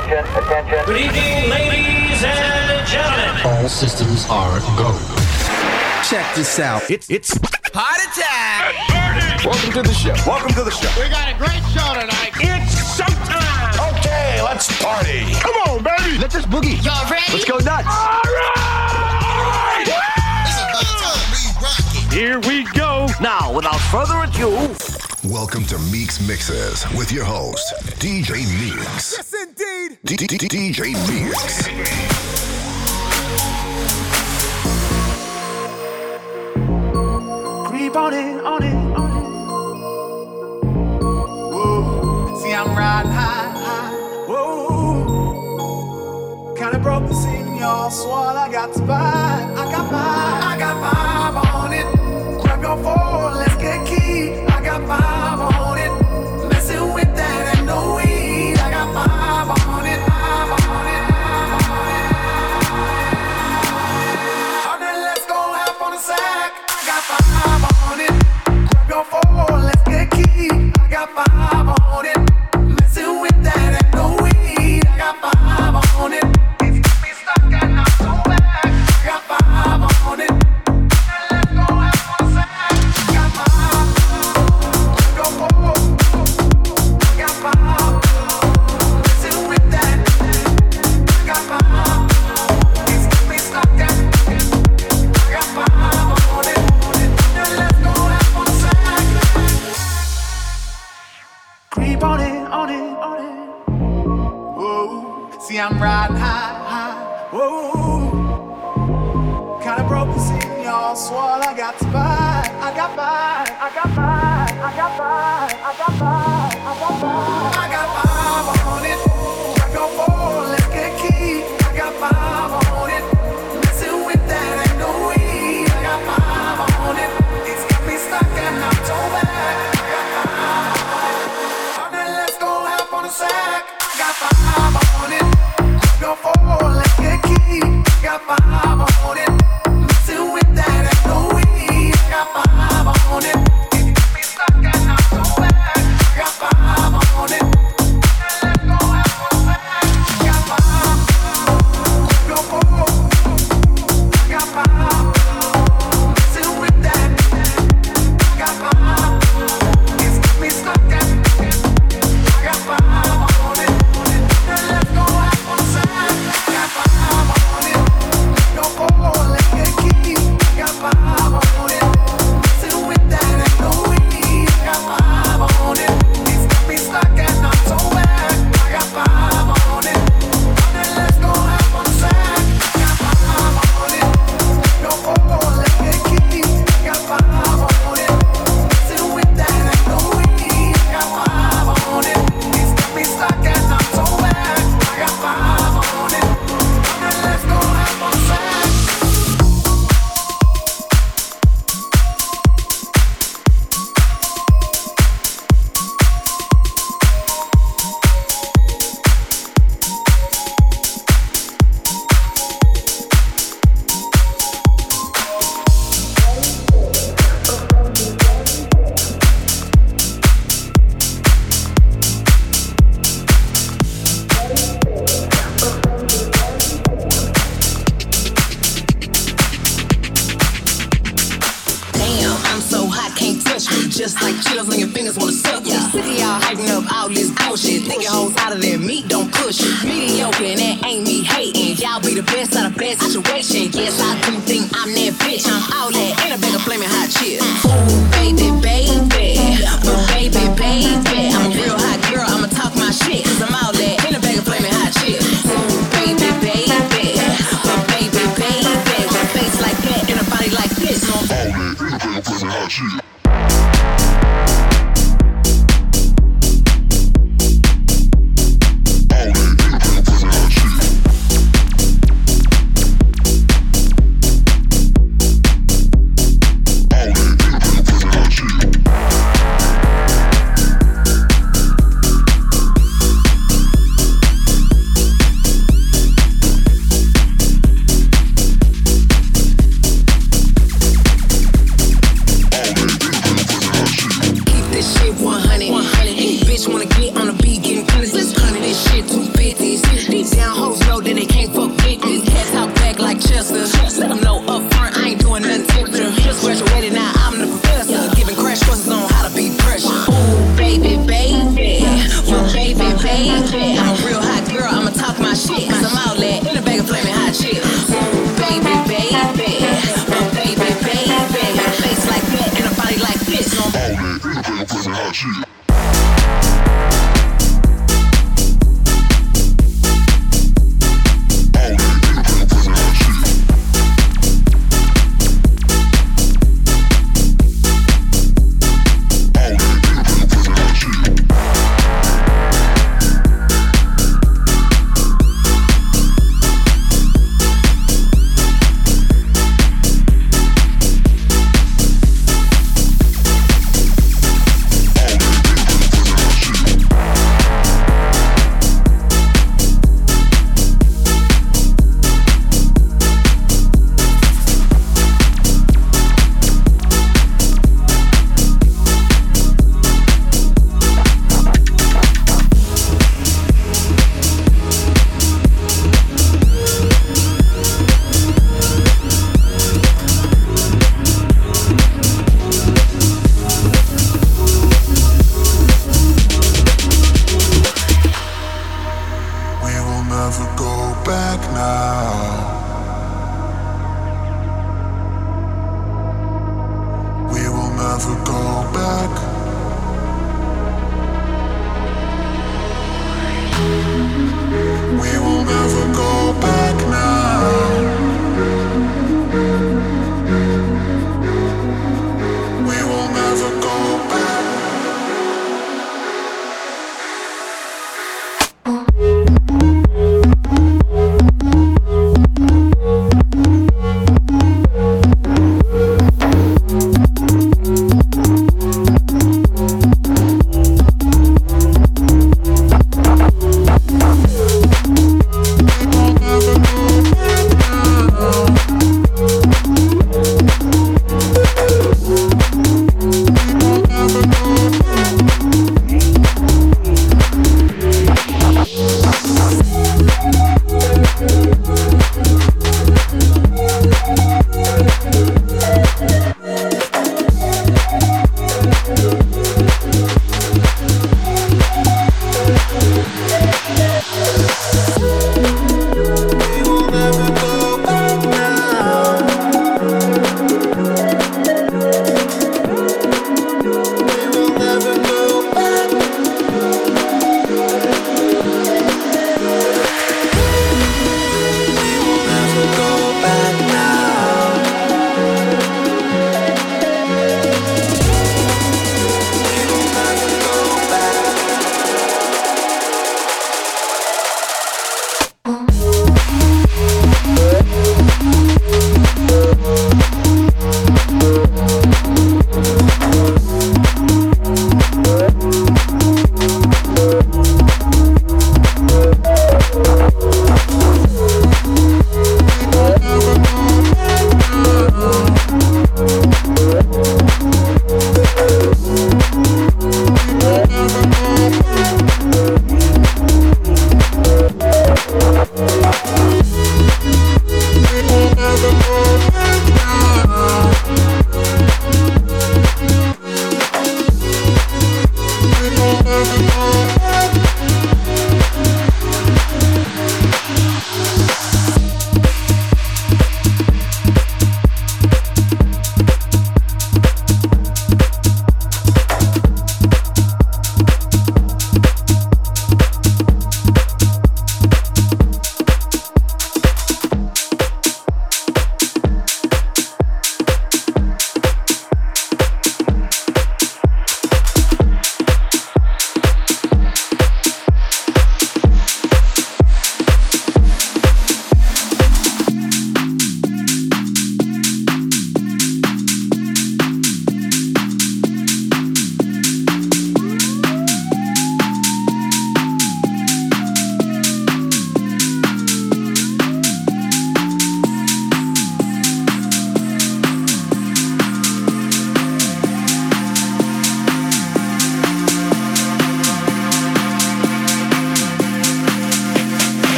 Attention, attention. Good evening, ladies and gentlemen. All systems are go. Check this out. It's it's hot attack. Welcome to the show. Welcome to the show. We got a great show tonight. It's showtime. Okay, let's party. Come on, baby. Let's just boogie. Y'all ready? Let's go nuts. All right. All right. Here we go. Now, without further ado, Welcome to Meeks Mixes with your host, DJ Meeks. Yes, Made. DJ Mix. on it, on it, on it. Whoa, see I'm riding high, high. Whoa, kinda broke the scene, y'all. Swall, I got to buy, I got mine. see I'm riding high, high. Whoa. Kinda broke the scene, y'all. Swall, I got to buy. I got by. I got by. I got by. I got by. I got by. I got by.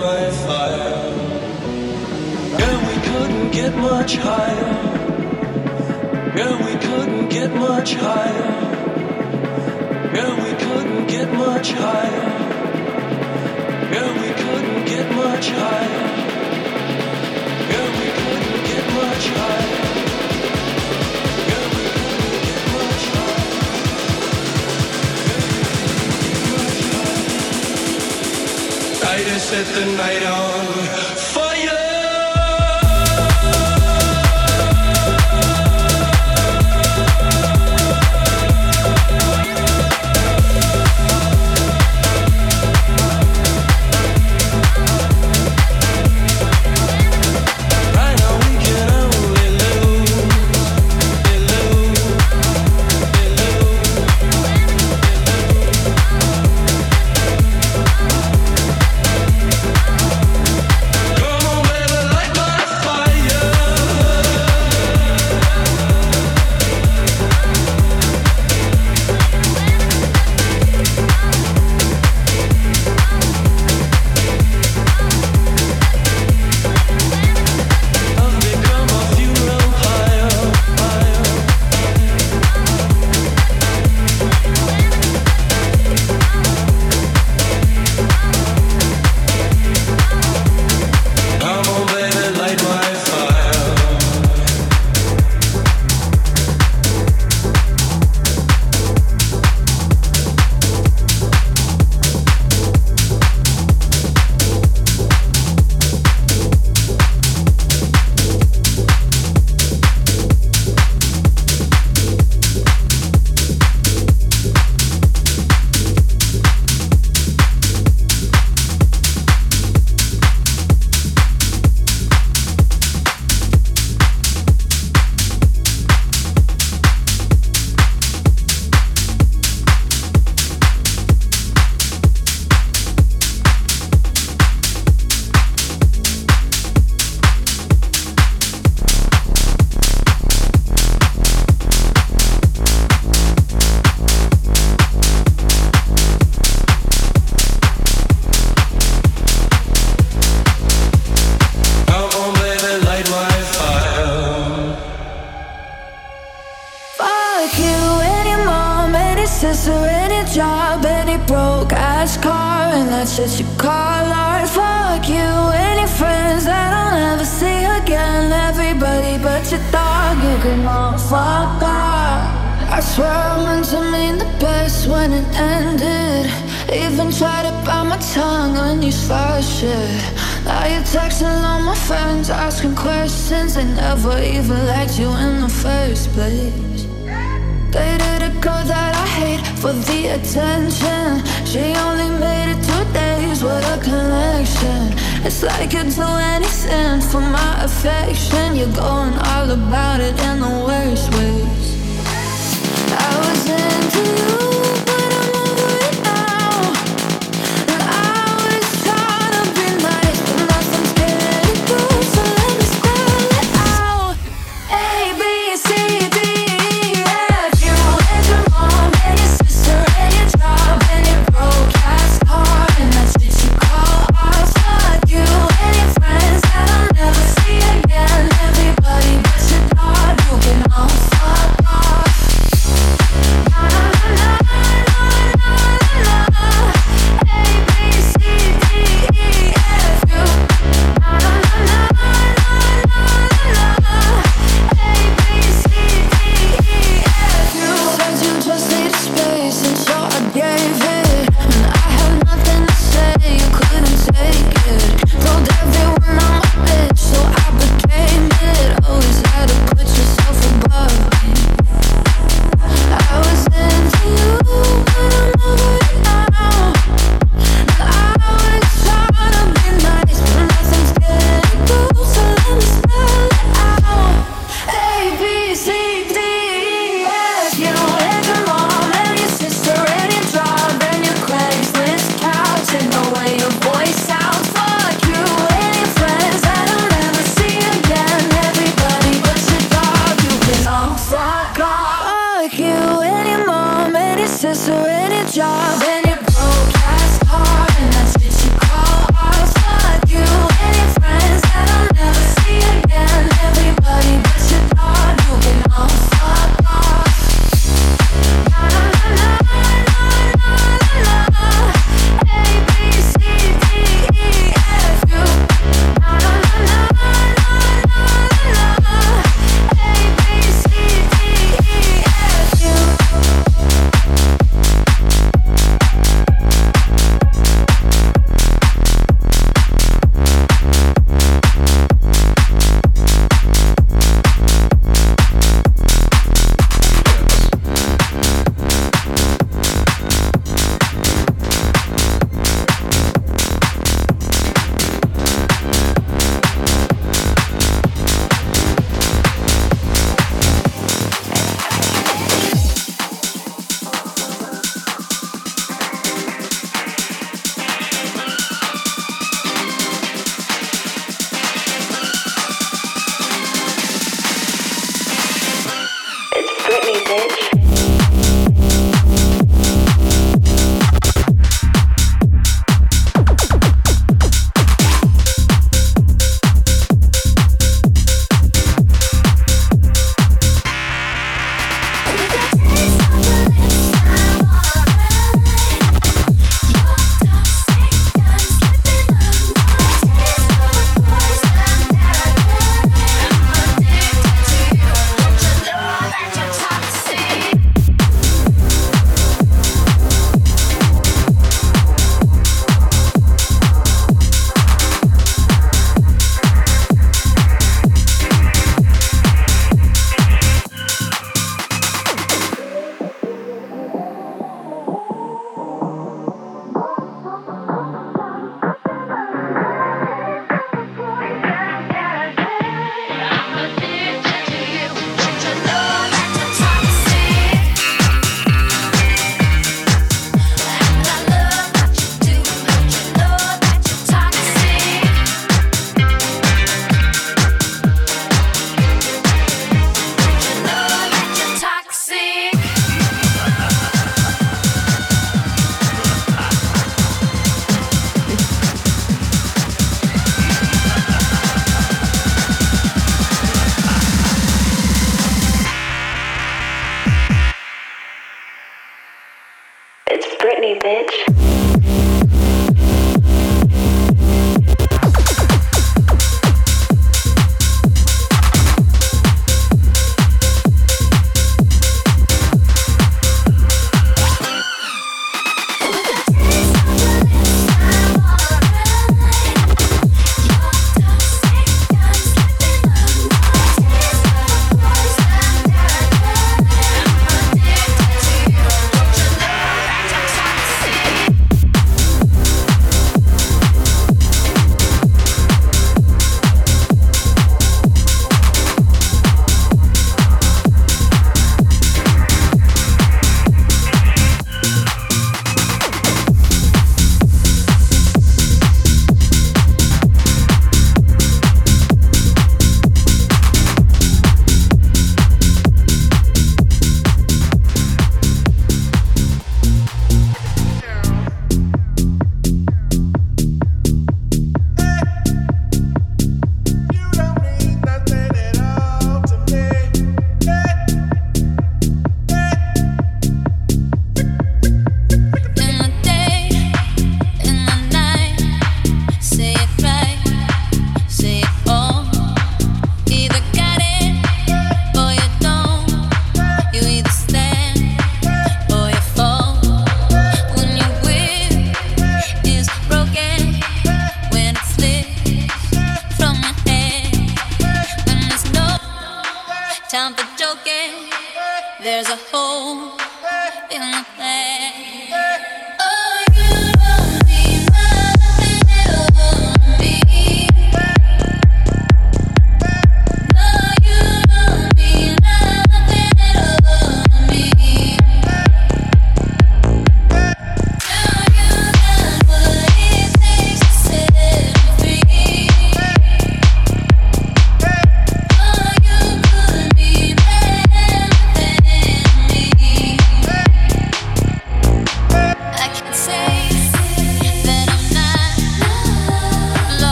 Yeah, fire. And we couldn't get much higher. And we couldn't get much higher. And we couldn't get much higher. And we couldn't get much higher. tight and set the night on.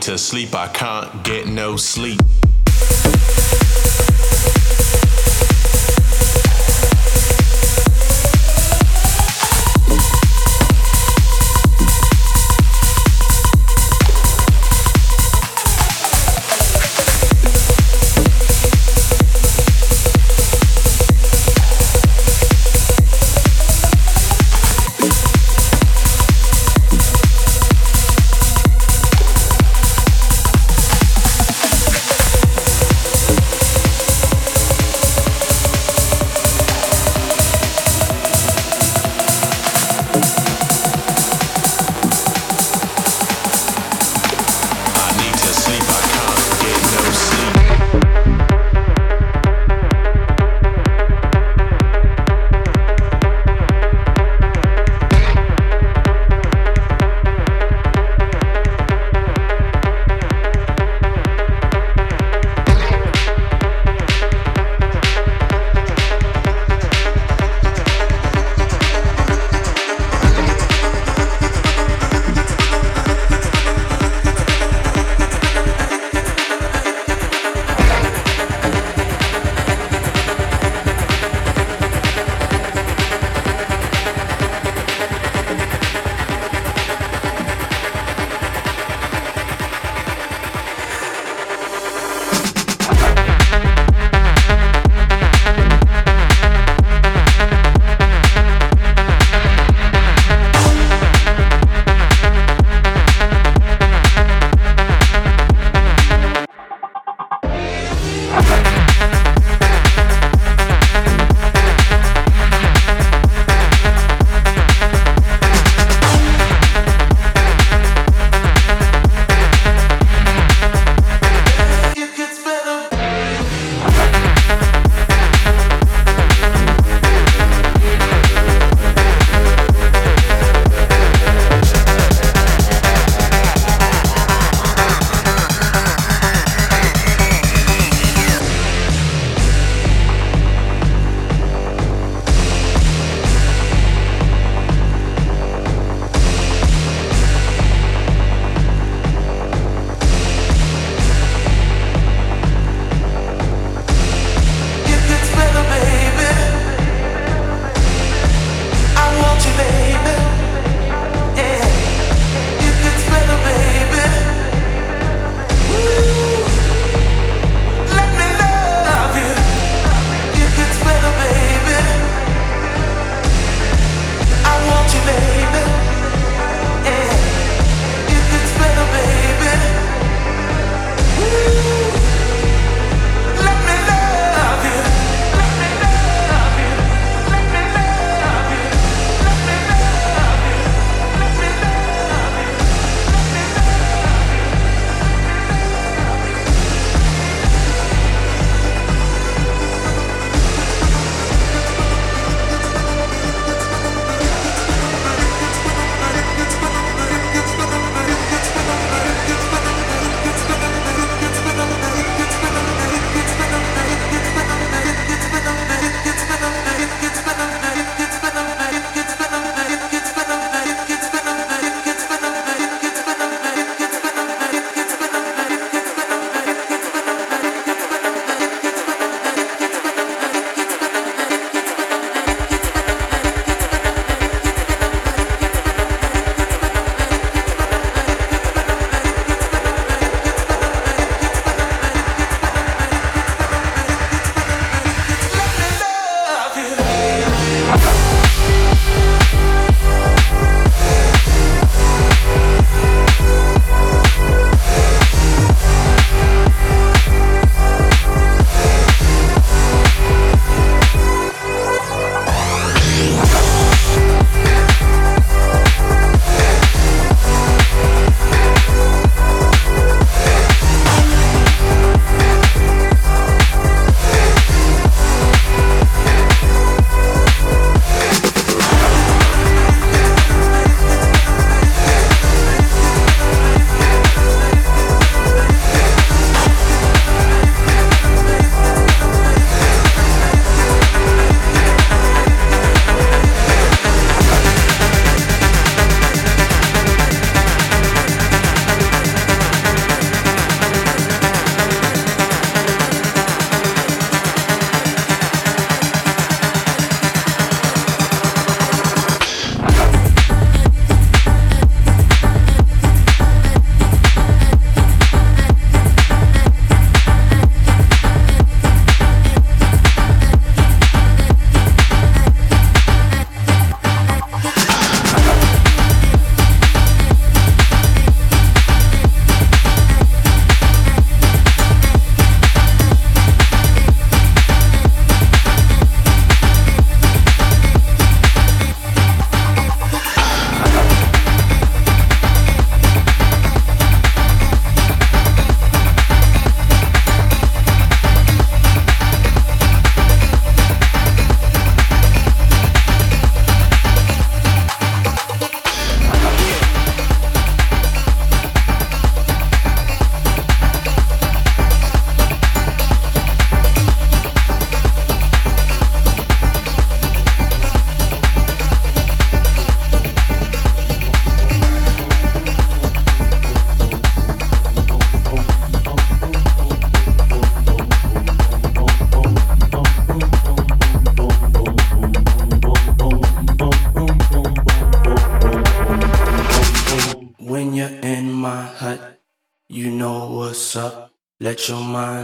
To sleep, I can't get no sleep.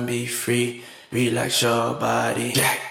be free, relax your body. Yeah.